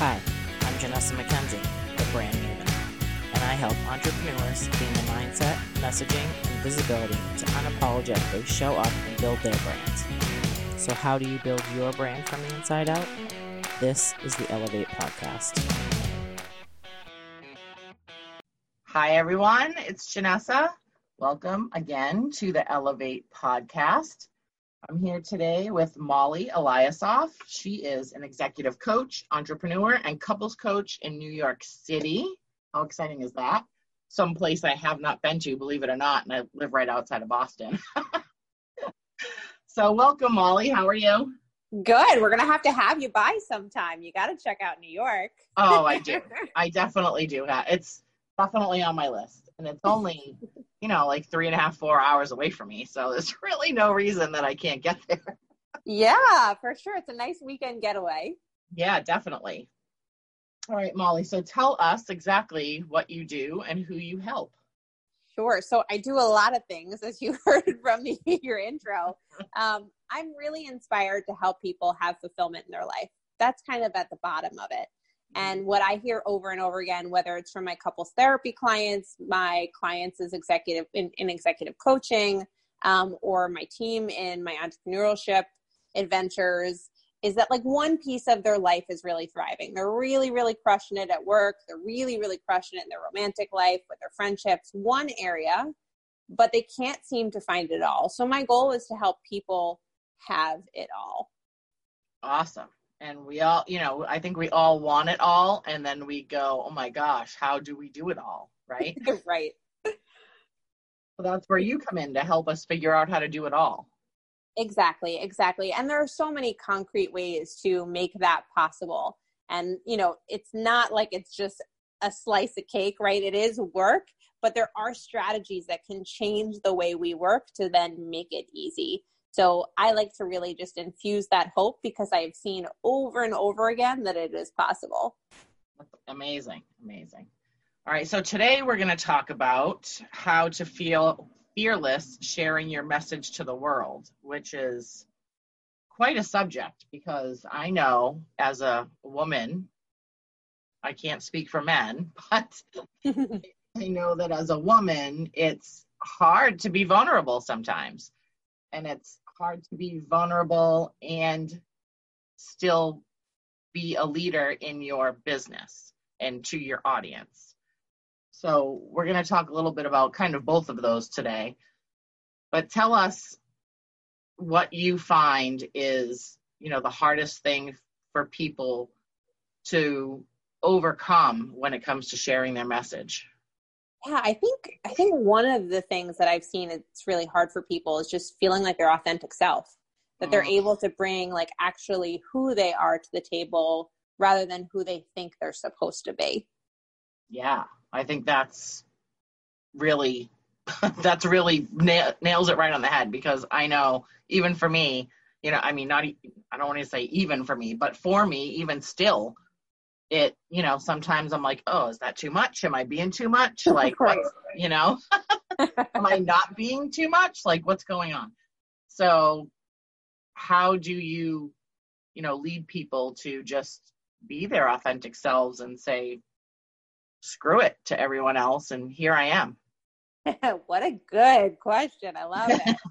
Hi, I'm Janessa McKenzie, the brand maven, and I help entrepreneurs gain the mindset, messaging, and visibility to unapologetically show up and build their brands. So, how do you build your brand from the inside out? This is the Elevate Podcast. Hi, everyone. It's Janessa. Welcome again to the Elevate Podcast. I'm here today with Mollie Eliasof. She is an executive coach, entrepreneur, and couples coach in New York City. How exciting is that? Some place I have not been to, believe it or not, and I live right outside of Boston. so, welcome, Mollie. How are you? Good. We're going to have to have you by sometime. You got to check out New York. oh, I do. I definitely do. It's definitely on my list. And it's only, you know, like three and a half, four hours away from me. So there's really no reason that I can't get there. yeah, for sure. It's a nice weekend getaway. Yeah, definitely. All right, Mollie. So tell us exactly what you do and who you help. Sure. So I do a lot of things, as you heard from the, your intro. Um, I'm really inspired to help people have fulfillment in their life. That's kind of at the bottom of it. And what I hear over and over again, whether it's from my couples therapy clients, my clients as executive in, in executive coaching, um, or my team in my entrepreneurship adventures, is that like one piece of their life is really thriving. They're really, really crushing it at work. They're really, really crushing it in their romantic life with their friendships, one area, but they can't seem to find it all. So my goal is to help people have it all. Awesome and we all you know i think we all want it all and then we go oh my gosh how do we do it all? Right? Right. Well that's where you come in to help us figure out how to do it all. Exactly exactly. And there are so many concrete ways to make that possible. And you know it's not like it's just a slice of cake right? It is work but there are strategies that can change the way we work to then make it easy so I like to really just infuse that hope because I've seen over and over again that it is possible. Amazing, amazing. All right, so today we're going to talk about how to feel fearless sharing your message to the world, which is quite a subject because I know as a woman, I can't speak for men, but I know that as a woman, it's hard to be vulnerable sometimes and it's hard to be vulnerable and still be a leader in your business and to your audience. So, we're going to talk a little bit about kind of both of those today. But tell us what you find is, you know, the hardest thing for people to overcome when it comes to sharing their message yeah i think i think one of the things that i've seen it's really hard for people is just feeling like their authentic self that they're mm. able to bring like actually who they are to the table rather than who they think they're supposed to be yeah i think that's really that's really na- nails it right on the head because i know even for me you know i mean not i don't want to say even for me but for me even still it you know sometimes i'm like oh is that too much? Am i being too much? Like what's you know am i not being too much? Like what's going on? So how do you you know lead people to just be their authentic selves and say screw it to everyone else and here i am what a good question i love it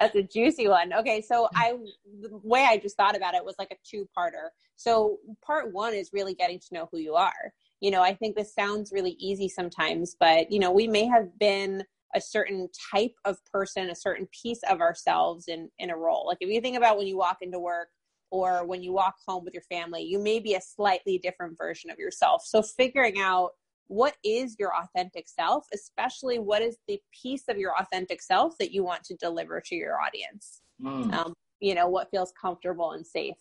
That's a juicy one. Okay, so I the way I just thought about it was like a two-parter. So part 1 is really getting to know who you are. You know, I think this sounds really easy sometimes, but you know, we may have been a certain type of person, a certain piece of ourselves in in a role. Like if you think about when you walk into work or when you walk home with your family, you may be a slightly different version of yourself. So figuring out what is your authentic self, especially what is the piece of your authentic self that you want to deliver to your audience. Mm. Um, you know, what feels comfortable and safe.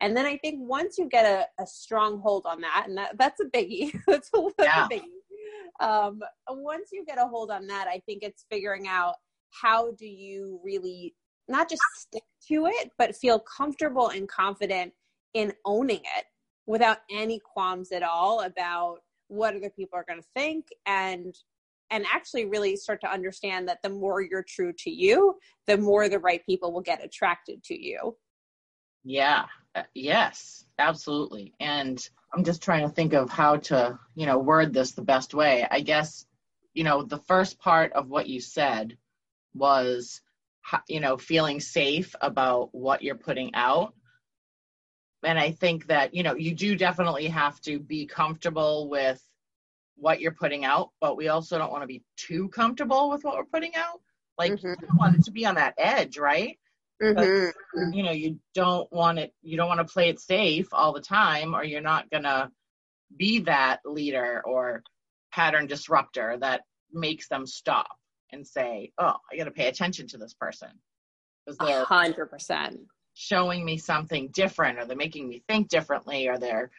And then I think once you get a, a strong hold on that, and that, that's a biggie, that's, a, that's yeah. a biggie. Um, once you get a hold on that, I think it's figuring out how do you really not just stick to it, but feel comfortable and confident in owning it without any qualms at all about what other people are going to think and and actually really start to understand that the more you're true to you the more the right people will get attracted to you yeah uh, yes absolutely and I'm just trying to think of how to, you know, word this the best way. I guess, you know, the first part of what you said was, you know, feeling safe about what you're putting out. And I think that, you know, you do definitely have to be comfortable with what you're putting out, but we also don't want to be too comfortable with what we're putting out. Like, mm-hmm. you don't want it to be on that edge, right? Mm-hmm. But, you know, you don't want it, you don't want to play it safe all the time, or you're not going to be that leader or pattern disruptor that makes them stop and say, oh, I got to pay attention to this person. Because they're 100% showing me something different, or they're making me think differently, or they're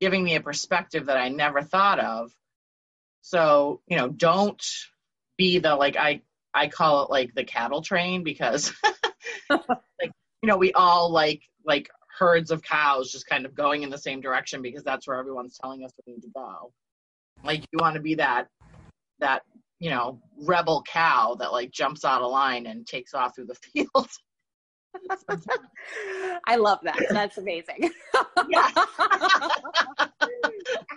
giving me a perspective that I never thought of. So, you know, don't be the like I I call it like the cattle train because like you know we all like like herds of cows just kind of going in the same direction because that's where everyone's telling us we need to go like you want to be that that you know rebel cow that like jumps out of line and takes off through the field I love that. That's amazing.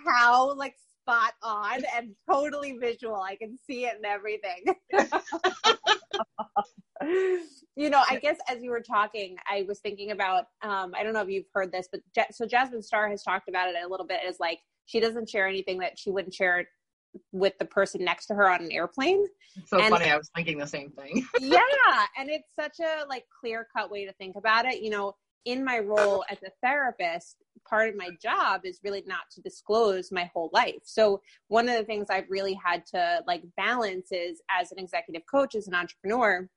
How like spot on and totally visual. I can see it and everything. you know, I guess as you were talking, I was thinking about, um, I don't know if you've heard this, but so Jasmine Star has talked about it a little bit as like, she doesn't share anything that she wouldn't share with the person next to her on an airplane. It's so and, funny. I was thinking the same thing. yeah. And it's such a like clear cut way to think about it. You know, in my role as a therapist, part of my job is really not to disclose my whole life. So one of the things I've really had to like balance is as an executive coach, as an entrepreneur,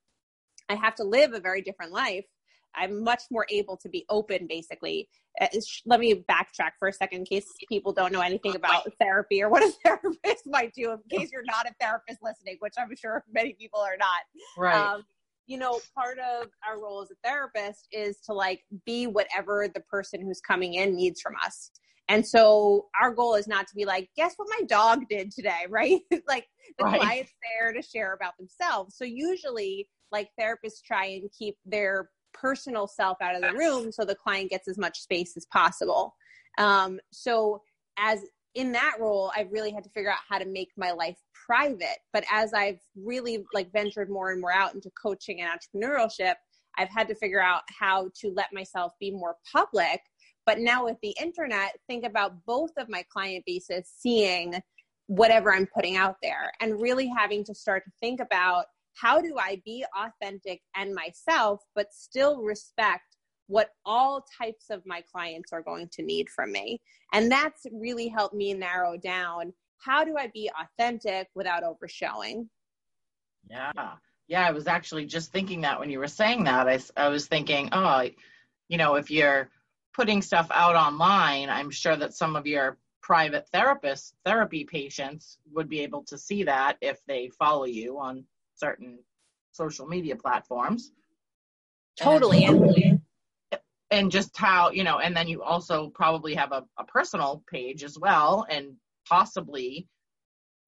I have to live a very different life. I'm much more able to be open, basically. Uh, let me backtrack for a second in case people don't know anything about therapy or what a therapist might do, in case you're not a therapist listening, which I'm sure many people are not. Right. Um, you know, part of our role as a therapist is to like be whatever the person who's coming in needs from us. And so our goal is not to be like, guess what my dog did today, right? like the right. client's there to share about themselves. So usually, like therapists try and keep their personal self out of the room so the client gets as much space as possible. Um, so as in that role, I've really had to figure out how to make my life private. But as I've really like ventured more and more out into coaching and entrepreneurship, I've had to figure out how to let myself be more public. But now with the internet, think about both of my client bases seeing whatever I'm putting out there and really having to start to think about how do I be authentic and myself, but still respect what all types of my clients are going to need from me. And that's really helped me narrow down how do I be authentic without overshowing? Yeah. Yeah, I was actually just thinking that when you were saying that. I, I was thinking, oh, you know, if you're putting stuff out online, I'm sure that some of your private therapists, therapy patients would be able to see that if they follow you on certain social media platforms. Totally. And, and just how, you know, and then you also probably have a, a personal page as well, and possibly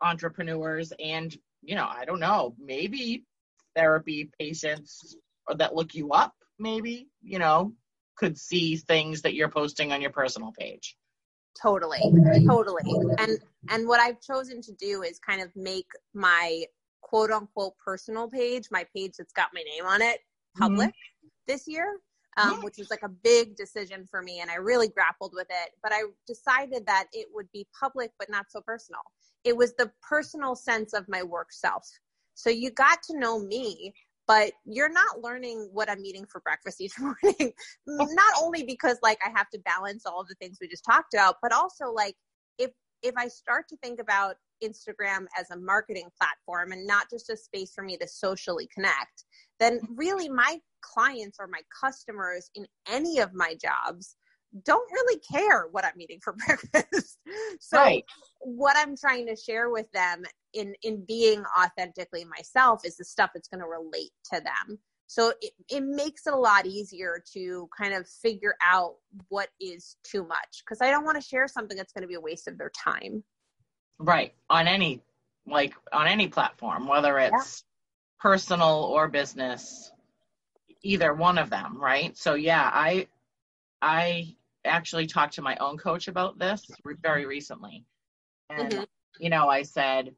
entrepreneurs and, you know, I don't know, maybe therapy patients or that look you up, maybe, you know, could see things that you're posting on your personal page totally totally and and what i've chosen to do is kind of make my quote unquote personal page my page that's got my name on it public mm-hmm. this year um, which was like a big decision for me and i really grappled with it but i decided that it would be public but not so personal. It was the personal sense of my work self. So you got to know me but you're not learning what i'm eating for breakfast each morning not only because like i have to balance all of the things we just talked about but also like if if i start to think about instagram as a marketing platform and not just a space for me to socially connect then really my clients or my customers in any of my jobs don't really care what I'm eating for breakfast. so right. what I'm trying to share with them in in being authentically myself is the stuff that's going to relate to them. So it, it makes it a lot easier to kind of figure out what is too much because I don't want to share something that's going to be a waste of their time. Right. On any like on any platform, whether it's yeah. personal or business, either one of them, right? So yeah, I I actually talked to my own coach about this very recently. And, Mhm. you know, I said,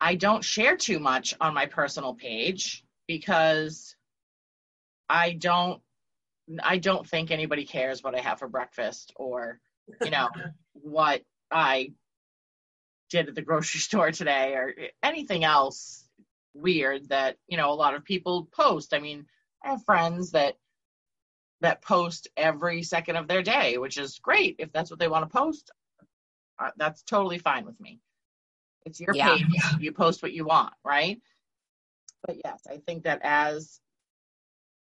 I don't share too much on my personal page because I don't I don't think anybody cares what I have for breakfast or, you know, what I did at the grocery store today or anything else weird that, you know, a lot of people post. I mean, I have friends that that post every second of their day, which is great if that's what they want to post. Uh, that's totally fine with me. It's your Yeah. page. You post what you want, right? But yes, I think that as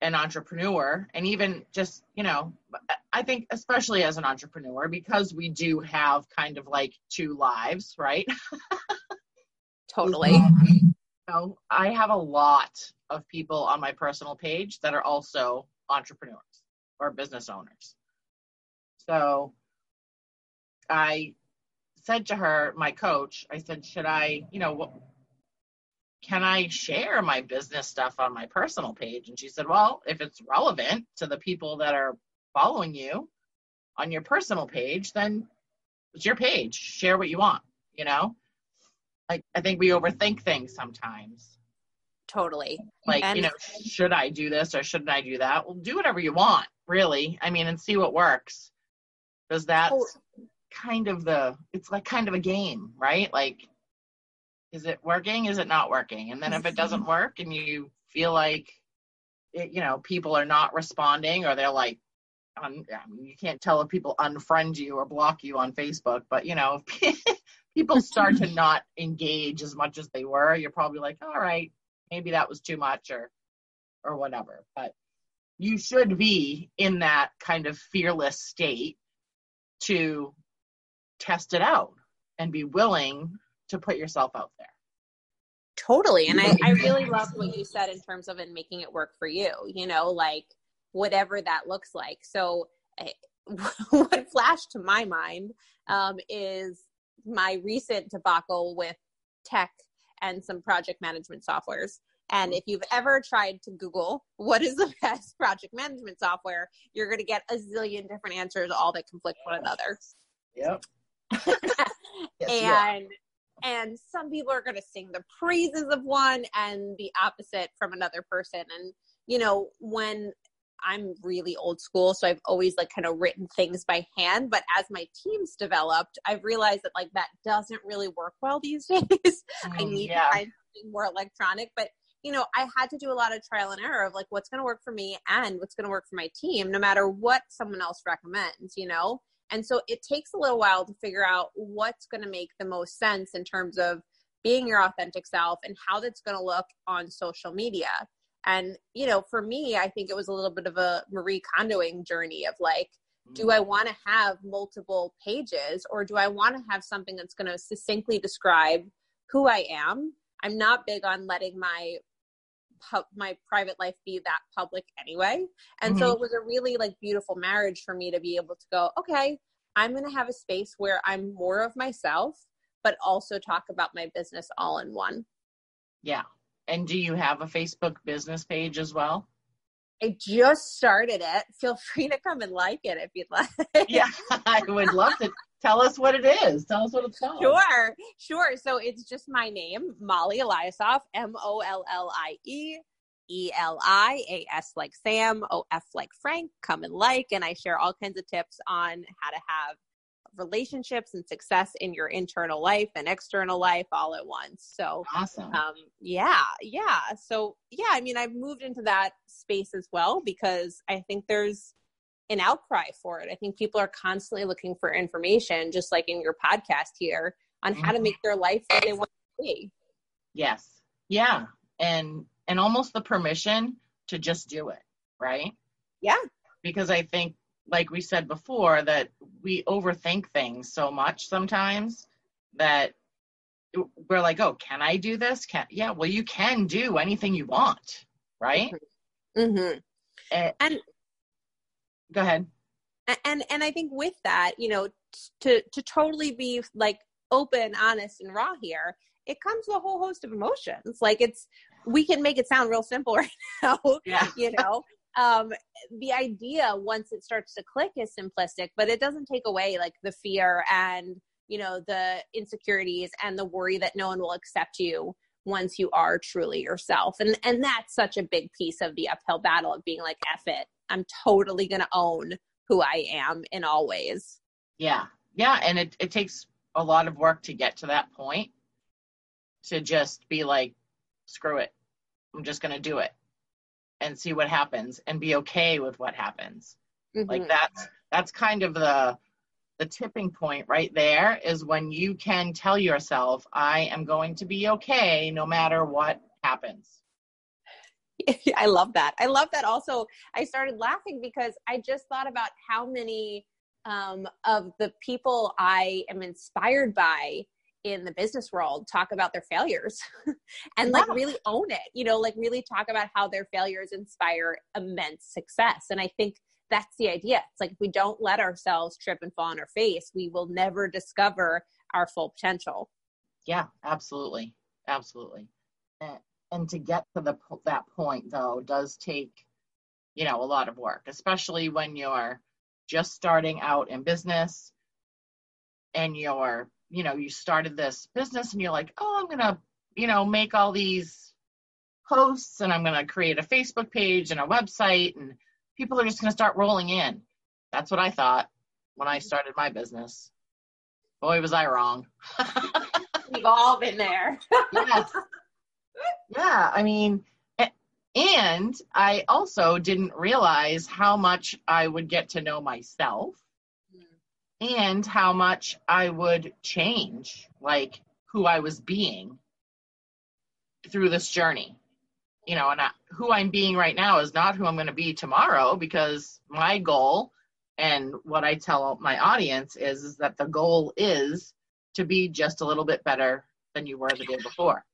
an entrepreneur and even just, you know, I think especially as an entrepreneur because we do have kind of like two lives, right? Totally. You know, I have a lot of people on my personal page that are also entrepreneurs or business owners. So I said to her, my coach, I said, should I, you know, what, can I share my business stuff on my personal page? And she said, well, if it's relevant to the people that are following you on your personal page, then it's your page. Share what you want, you know? Like, I think we overthink things sometimes. Totally. Like, And- you know, should I do this or shouldn't I do that? Well, do whatever you want, really. I mean, and see what works. Because that's Oh. kind of the, it's like kind of a game, right? Like, is it working? Is it not working? And then if it mm-hmm. doesn't work and you feel like, it, you know, people are not responding or they're like, un, I mean, you can't tell if people unfriend you or block you on Facebook, but you know, if people start to not engage as much as they were, you're probably like, all right, maybe that was too much or, or whatever. But you should be in that kind of fearless state to test it out and be willing to put yourself out there. Totally. And I, I really love what you said in terms of in making it work for you, you know, like whatever that looks like. So, I, what flashed to my mind um, is my recent debacle with tech and some project management softwares. And if you've ever tried to Google what is the best project management software, you're going to get a zillion different answers, all that conflict one another. Yep. and and some people are going to sing the praises of one and the opposite from another person. And you know when i'm really old school so i've always like kind of written things by hand but as my teams developed i've realized that like that doesn't really work well these days. I Mm, need yeah. to find something more electronic but you know i had to do a lot of trial and error of like what's going to work for me and what's going to work for my team no matter what someone else recommends you know and so it takes a little while to figure out what's going to make the most sense in terms of being your authentic self and how that's going to look on social media. And, you know, for me, I think it was a little bit of a Marie Kondoing journey of like, do mm. I want to have multiple pages or do I want to have something that's going to succinctly describe who I am? I'm not big on letting my pub, my private life be that public anyway. And so mm-hmm. it was a really like beautiful marriage for me to be able to go, okay, I'm going to have a space where I'm more of myself, but also talk about my business all in one. Yeah. And do you have a Facebook business page as well? I just started it. Feel free to come and like it if you'd like. Yeah, I would love to. Tell us what it is. Tell us what it's called. Sure, sure. So it's just my name, Mollie Eliasof, M O L L I E E L I A S like Sam, O F like Frank. Come and like, and I share all kinds of tips on how to have relationships and success in your internal life and external life all at once. So Awesome. um yeah yeah so yeah i mean i've moved into that space as well because i think there's an outcry for it i think people are constantly looking for information just like in your podcast here on how to Mhm. make their life what they want to be yes. Yeah. And and almost the permission to just do it, right? yeah Because I think, like we said before, that we overthink things so much sometimes that we're like, oh, can I do this? Can yeah, well, you can do anything you want, right? mm-hmm. Eh, And- go ahead. and and i think with that you know to to totally be like open honest and raw here it comes with a whole host of emotions like it's we can make it sound real simple right now Yeah. you know um, the idea once it starts to click is simplistic, but it doesn't take away like the fear and you know the insecurities and the worry that no one will accept you once you are truly yourself. And and that's such a big piece of the uphill battle of being like, F it. I'm totally gonna own who I am in all ways. Yeah. Yeah. And it, it takes a lot of work to get to that point to just be like, screw it. I'm just gonna do it and see what happens and be okay with what happens. Mm-hmm. Like that's that's kind of the the tipping point right there is when you can tell yourself, I am going to be okay no matter what happens. I love that. I love that also. I started laughing because I just thought about how many um, of the people I am inspired by in the business world talk about their failures and like really own it, you know, like really talk about how their failures inspire immense success. And I think that's the idea. It's like if we don't let ourselves trip and fall on our face, we will never discover our full potential. Yeah, absolutely. Absolutely. And, to get to the that point though does take you know a lot of work, especially when you're just starting out in business and you're you know you started this business and you're like, "Oh, I'm going to, you know, make all these posts and I'm going to create a Facebook page and a website and people are just going to start rolling in. That's what I thought when I started my business. Boy, was I wrong. We've all been there. yes. Yeah, I mean, and I also didn't realize how much I would get to know myself hmm. and how much I would change, like who I was being through this journey you know, and I, who I'm being right now is not who I'm going to be tomorrow because my goal and what I tell my audience is, is that the goal is to be just a little bit better than you were the day before.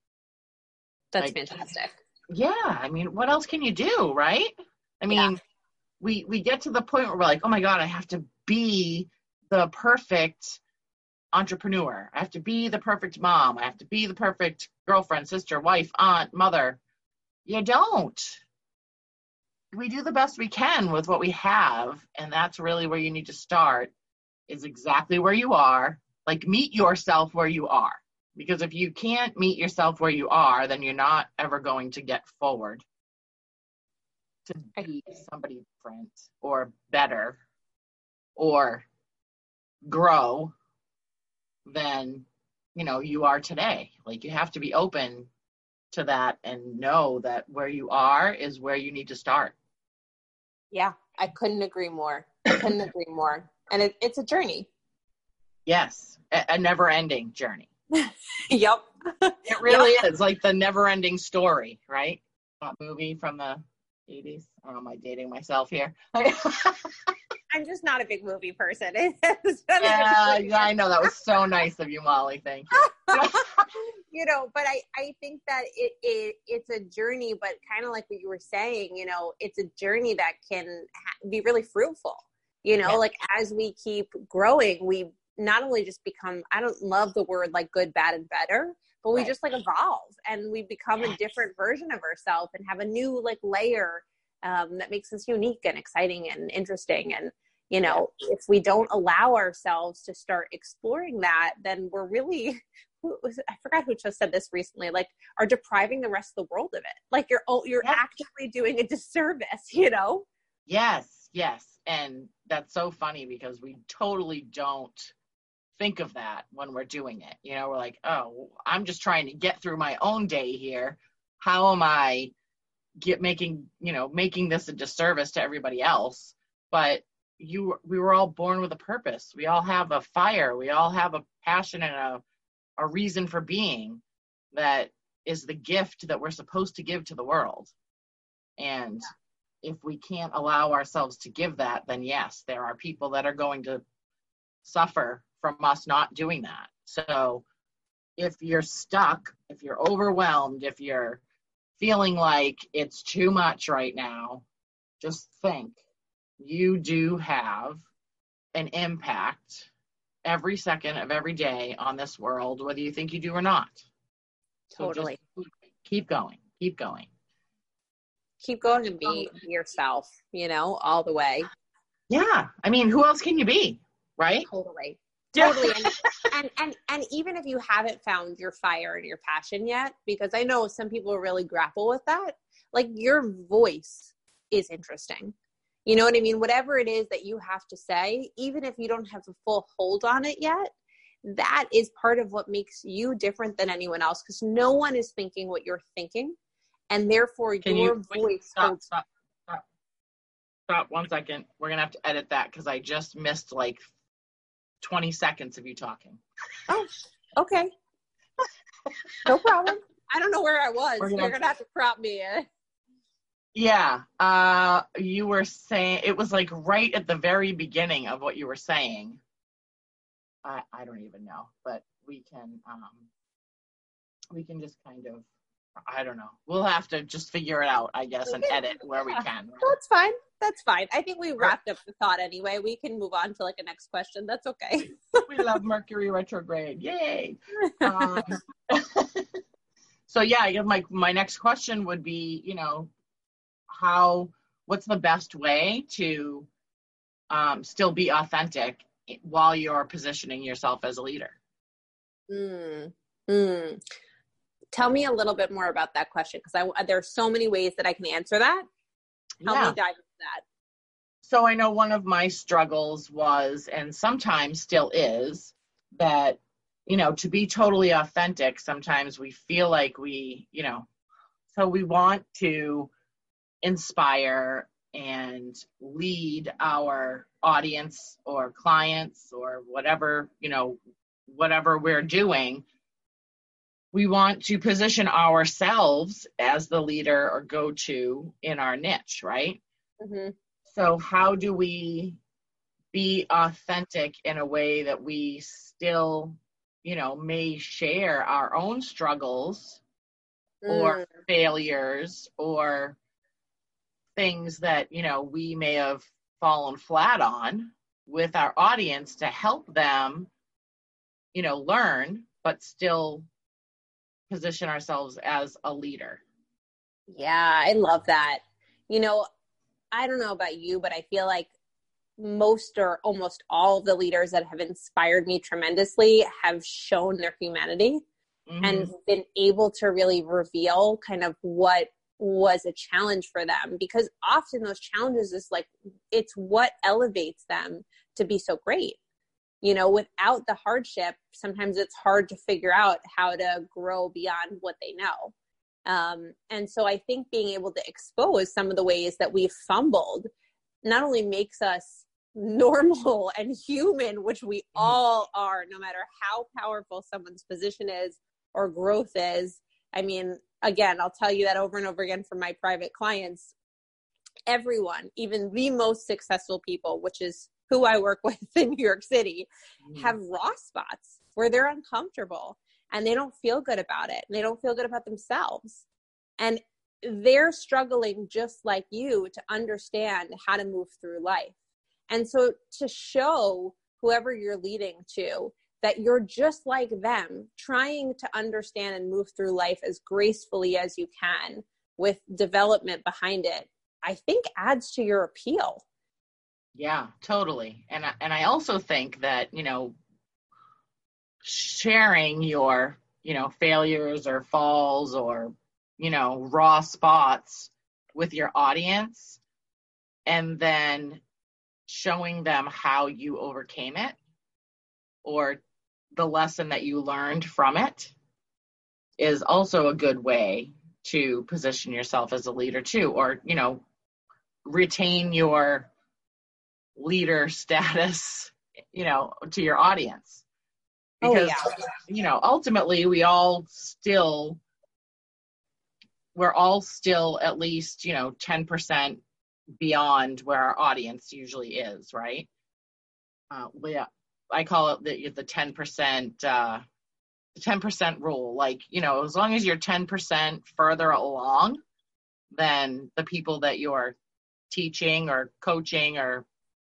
That's like, fantastic. Yeah, I mean, what else can you do, right? I mean, yeah. we we get to the point where we're like, "Oh my god, I have to be the perfect entrepreneur. I have to be the perfect mom. I have to be the perfect girlfriend, sister, wife, aunt, mother." You don't. We do the best we can with what we have, and that's really where you need to start. Is exactly where you are. Like meet yourself where you are. Because if you can't meet yourself where you are, then you're not ever going to get forward to be somebody different or better or grow than you know you are today like you have to be open to that and know that where you are is where you need to start. Yeah, I couldn't agree more. I couldn't agree more. And it, it's a journey. Yes, a, a never ending journey. yep. it really yep. is like the never ending story, right? That movie from the 80s. Or am I dating myself here? I'm just not a big movie person. yeah, yeah, I know. That was so nice of you, Mollie. Thank you. you know, but I, I think that it, it it's a journey, but kind of like what you were saying, you know, it's a journey that can ha- be really fruitful. You know, yeah. like as we keep growing, we not only just become, I don't love the word like good, bad, and better, but we right. just like evolve and we become yes. a different version of ourselves and have a new like layer um, that makes us unique and exciting and interesting. And, you know, if we don't allow ourselves to start exploring that, then we're really, I forgot who just said this recently, like are depriving the rest of the world of it. Like you're, you're yep. actively doing a disservice, you know? Yes, yes. And that's so funny because we totally don't think of that when we're doing it. You know, we're like, oh, I'm just trying to get through my own day here. How am I get making you know making this a disservice to everybody else but you we were all born with a purpose. We all have a fire. We all have a passion and a, a reason for being that is the gift that we're supposed to give to the world. And if we can't allow ourselves to give that then yes there are people that are going to suffer from us not doing that. So if you're stuck if you're overwhelmed if you're feeling like it's too much right now, just think you do have an impact every second of every day on this world, whether you think you do or not. Totally. So keep going, keep going. keep going and be um, yourself, you know, all the way. Yeah. I mean, who else can you be? Right? Totally. Totally. And, and and and even if you haven't found your fire and your passion yet, because I know some people really grapple with that, like your voice is interesting. You know what I mean? Whatever it is that you have to say, even if you don't have a full hold on it yet, that is part of what makes you different than anyone else because no one is thinking what you're thinking. And therefore, Can your you voice stop, holds. stop, stop, stop one second. We're gonna have to edit that because I just missed like 20 seconds of you talking. Oh, okay. no problem. I don't know where I was. Gonna You're going to have to prop me in. Yeah. Uh you were saying it was like right at the very beginning of what you were saying. I I don't even know, but we can um we can just kind of I don't know. We'll have to just figure it out, I guess, and edit where we can. That's fine. That's fine. I think we wrapped up the thought anyway. We can move on to like a next question. That's okay. we love Mercury retrograde. Yay. Um, so yeah, I guess my my next question would be, you know, how what's the best way to um, still be authentic while you're positioning yourself as a leader? Mm, mm. Tell me a little bit more about that question because I there are so many ways that I can answer that. Help Yeah. me dive into that. So I know one of my struggles was, and sometimes still is, that, you know, to be totally authentic, sometimes we feel like we, you know, so we want to inspire and lead our audience or clients or whatever, you know, whatever we're doing. We want to position ourselves as the leader or go to in our niche, right? hmm So, how do we be authentic in a way that we still, you know, may share our own struggles or failures or things that, you know, we may have fallen flat on with our audience to help them, you know, learn, but still position ourselves as a leader? Yeah, I love that. You know, I don't know about you, but I feel like most or almost all the leaders that have inspired me tremendously have shown their humanity Mhm. and been able to really reveal kind of what was a challenge for them because often those challenges is like it's what elevates them to be so great you know without the hardship sometimes it's hard to figure out how to grow beyond what they know. Um, and so i think being able to expose some of the ways that we've fumbled not only makes us normal and human which we all are no matter how powerful someone's position is or growth is. I mean again i'll tell you that over and over again from my private clients everyone even the most successful people which is who i work with in new york city mm. have raw spots where they're uncomfortable and they don't feel good about it. And they don't feel good about themselves. And they're struggling just like you to understand how to move through life. And so to show whoever you're leading to that you're just like them trying to understand and move through life as gracefully as you can with development behind it i think adds to your appeal Yeah, totally. And I, and I also think that, you know, sharing your, you know, failures or falls or, you know, raw spots with your audience and then showing them how you overcame it or the lesson that you learned from it is also a good way to position yourself as a leader too or, you know, retain your leader status, you know, to your audience. Oh, Because, yeah. you know, ultimately we all still, we're all still at least, you know, 10% beyond where our audience usually is, right? Uh, yeah, I call it the, the 10%, uh, the 10% rule. Like, you know, as long as you're 10% further along than the people that you're teaching or coaching or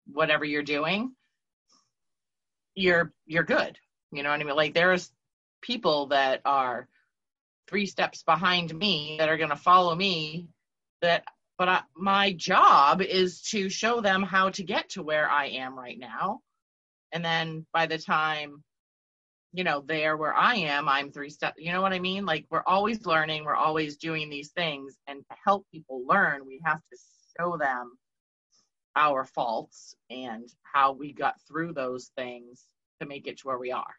whatever you're doing you're you're good you know what i mean like there's people that are three steps behind me that are going to follow me that but I, my job is to show them how to get to where I am right now. And then by the time, you know, they're where I am, I'm three steps, you know what I mean? Like we're always learning, we're always doing these things. And to help people learn, we have to show them our faults and how we got through those things to make it to where we are.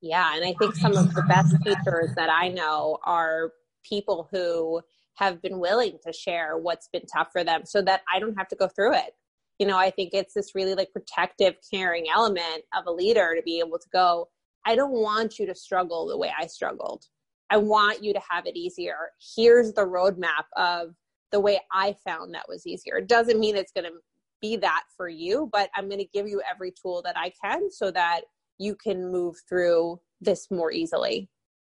Yeah, and I think some of the best teachers that I know are people who have been willing to share what's been tough for them so that I don't have to go through it. You know, I think it's this really like protective, caring element of a leader to be able to go, I don't want you to struggle the way I struggled. I want you to have it easier. Here's the roadmap of the way I found that was easier. It doesn't mean it's going to be that for you, but I'm going to give you every tool that I can so that you can move through this more easily.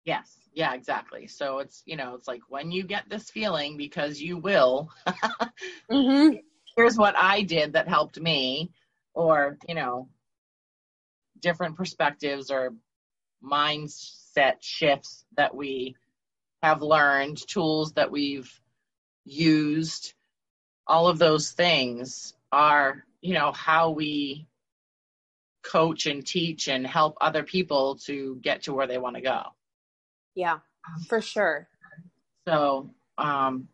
Yes. Yeah, exactly. So it's, you know, it's like when you get this feeling, because you will, mm-hmm. here's what I did that helped me, or, you know, different perspectives or mindset shifts that we have learned, tools that we've used, all of those things are, you know, how we coach and teach and help other people to get to where they want to go. Yeah, for sure. So, um,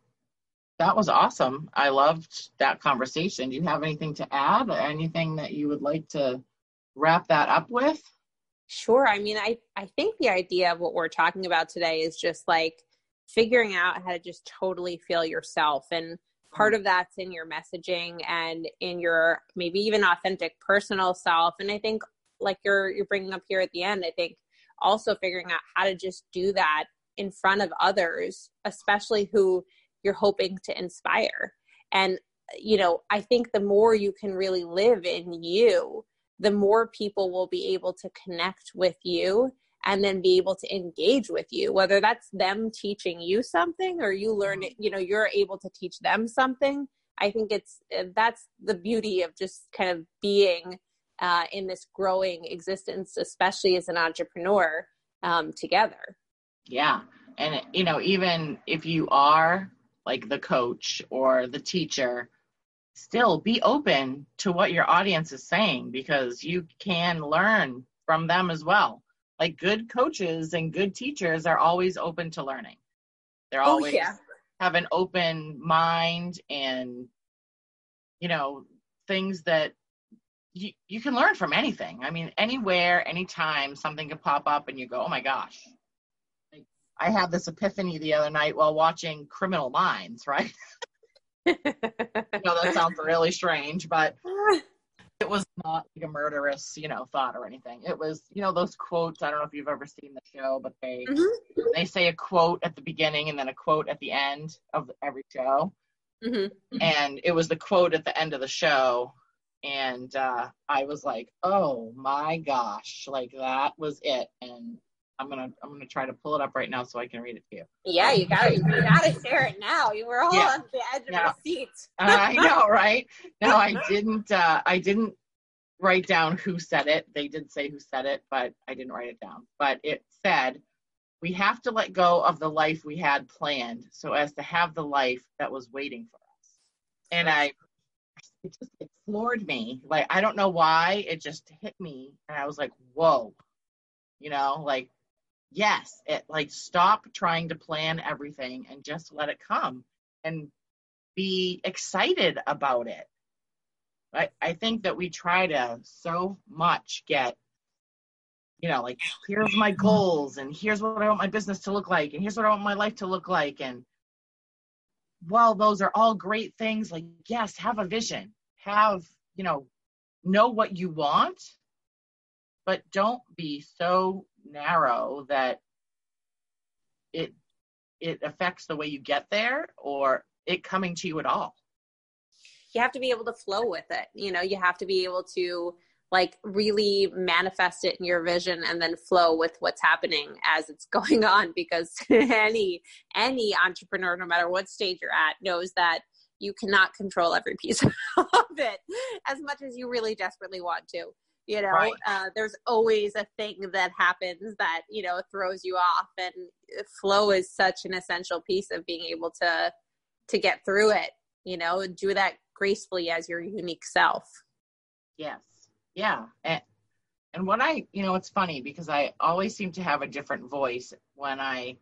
that was awesome. I loved that conversation. Do you have anything to add? Anything that you would like to wrap that up with? Sure. I mean, I, I think the idea of what we're talking about today is just like figuring out how to just totally feel yourself. And part mm-hmm. of that's in your messaging and in your maybe even authentic personal self and i think like you're you're bringing up here at the end i think also figuring out how to just do that in front of others especially who you're hoping to inspire and you know i think the more you can really live in you the more people will be able to connect with you and then be able to engage with you whether that's them teaching you something or you learn it you know you're able to teach them something. I think it's uh, that's the beauty of just kind of being uh, in this growing existence especially as an entrepreneur um, together. Yeah. And you know even if you are like the coach or the teacher still be open to what your audience is saying because you can learn from them as well like good coaches and good teachers are always open to learning. They're oh, always yeah. have an open mind and you know things that you, you can learn from anything. I mean, anywhere, anytime, something can pop up and you go, oh my gosh. Like, I had this epiphany the other night while watching Criminal Minds, right? you know, that sounds really strange, but it was not like a murderous, you know, thought or anything. It was, you know, those quotes. I don't know if you've ever seen the show, but they mm-hmm. they say a quote at the beginning and then a quote at the end of every show. Mm-hmm. And it was the quote at the end of the show, and uh, I was like, "Oh my gosh!" Like that was it. And I'm gonna I'm gonna try to pull it up right now so I can read it to you. Yeah, you got to you got to share it now. You were all yeah. on the edge of yeah. your seat. I know, right? No, I didn't. Uh, I didn't write down who said it. They did say who said it, but I didn't write it down. But it said, "We have to let go of the life we had planned, so as to have the life that was waiting for us." And I, it just it floored me. Like I don't know why it just hit me, and I was like, "Whoa." You know, like yes, it like stop trying to plan everything and just let it come and be excited about it. I, I think that we try to so much get, you know, like here's my goals and here's what I want my business to look like and here's what I want my life to look like. And while those are all great things, like yes, have a vision, have, you know, know what you want, but don't be so narrow that it it affects the way you get there or it coming to you at all? You have to be able to flow with it. You know you have to be able to like really manifest it in your vision and then flow with what's happening as it's going on because any any entrepreneur no matter what stage you're at knows that you cannot control every piece of it as much as you really desperately want to you know right. uh, there's always a thing that happens that you know throws you off and flow is such an essential piece of being able to to get through it, you know, do that gracefully as your unique self. Yes. Yeah. And, and what I, you know, it's funny because I always seem to have a different voice when I,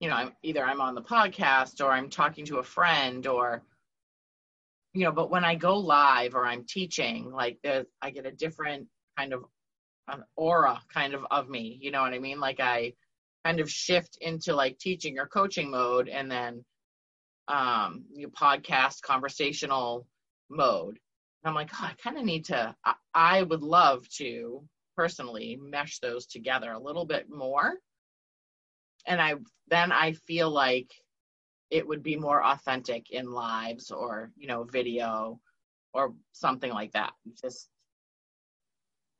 you know, I'm either I'm on the podcast or I'm talking to a friend or, you know, but when I go live or I'm teaching, like there's, I get a different kind of an aura kind of of me, you know what I mean? Like I kind of shift into like teaching or coaching mode and then um you podcast conversational mode. And I'm like, oh, I kind of need to, I, I would love to personally mesh those together a little bit more. And I, then I feel like it would be more authentic in lives or, you know, video or something like that. Just,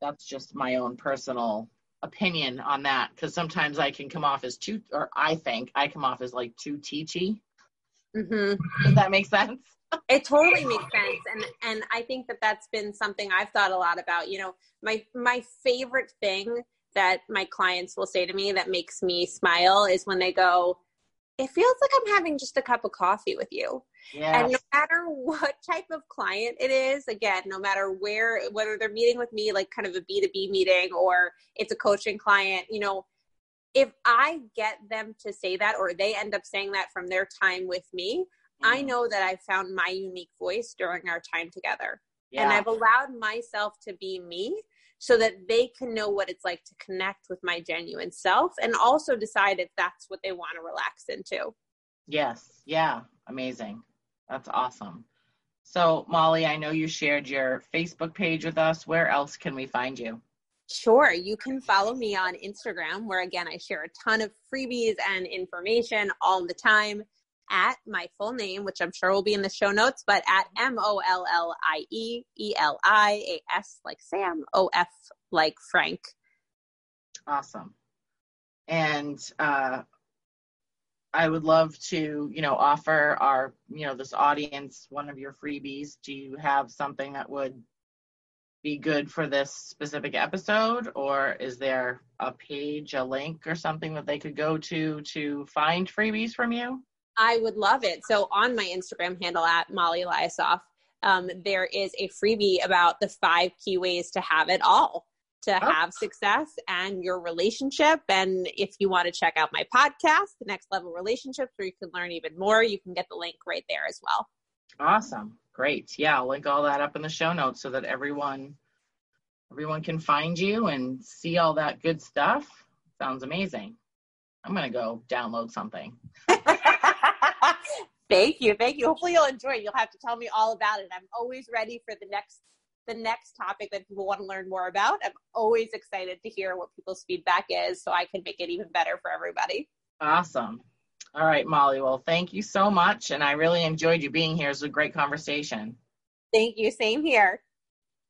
that's just my own personal opinion on that because sometimes I can come off as too, or I think I come off as like too teachy. Mm-hmm. Does that make sense? it totally makes sense and and i think that that's been something i've thought a lot about you know my my favorite thing that my clients will say to me that makes me smile is when they go it feels like i'm having just a cup of coffee with you yes. and no matter what type of client it is again no matter where whether they're meeting with me like kind of a b2b meeting or it's a coaching client you know if i get them to say that or they end up saying that from their time with me I Mm. know that I found my unique voice during our time together. Yeah. And I've allowed myself to be me so that they can know what it's like to connect with my genuine self and also decide if that's what they want to relax into. Yes. Yeah. Amazing. That's awesome. So, Mollie, I know you shared your Facebook page with us. Where else can we find you? Sure, you can follow me on Instagram, where again, I share a ton of freebies and information all the time at my full name, which I'm sure will be in the show notes, but at M O L L I E E L I A S like Sam, O F like Frank. Awesome. And uh, I would love to, you know, offer our, you know, this audience one of your freebies. Do you have something that would be good for this specific episode, or is there a page, a link, or something that they could go to to find freebies from you? I would love it. So on my Instagram handle at Mollie Eliasof, um, there is a freebie about the five key ways to have it all, to Oh. have success and your relationship. And if you want to check out my podcast, The Next Level Relationships, where you can learn even more, you can get the link right there as well. Awesome. Great. Yeah, I'll link all that up in the show notes so that everyone everyone can find you and see all that good stuff. Sounds amazing. I'm going to go download something. thank you. Thank you. Hopefully you'll enjoy it. You'll have to tell me all about it. I'm always ready for the next the next topic that people want to learn more about. I'm always excited to hear what people's feedback is so I can make it even better for everybody. Awesome. All right, Mollie. Well, thank you so much. And I really enjoyed you being here. It was a great conversation. Thank you. Same here.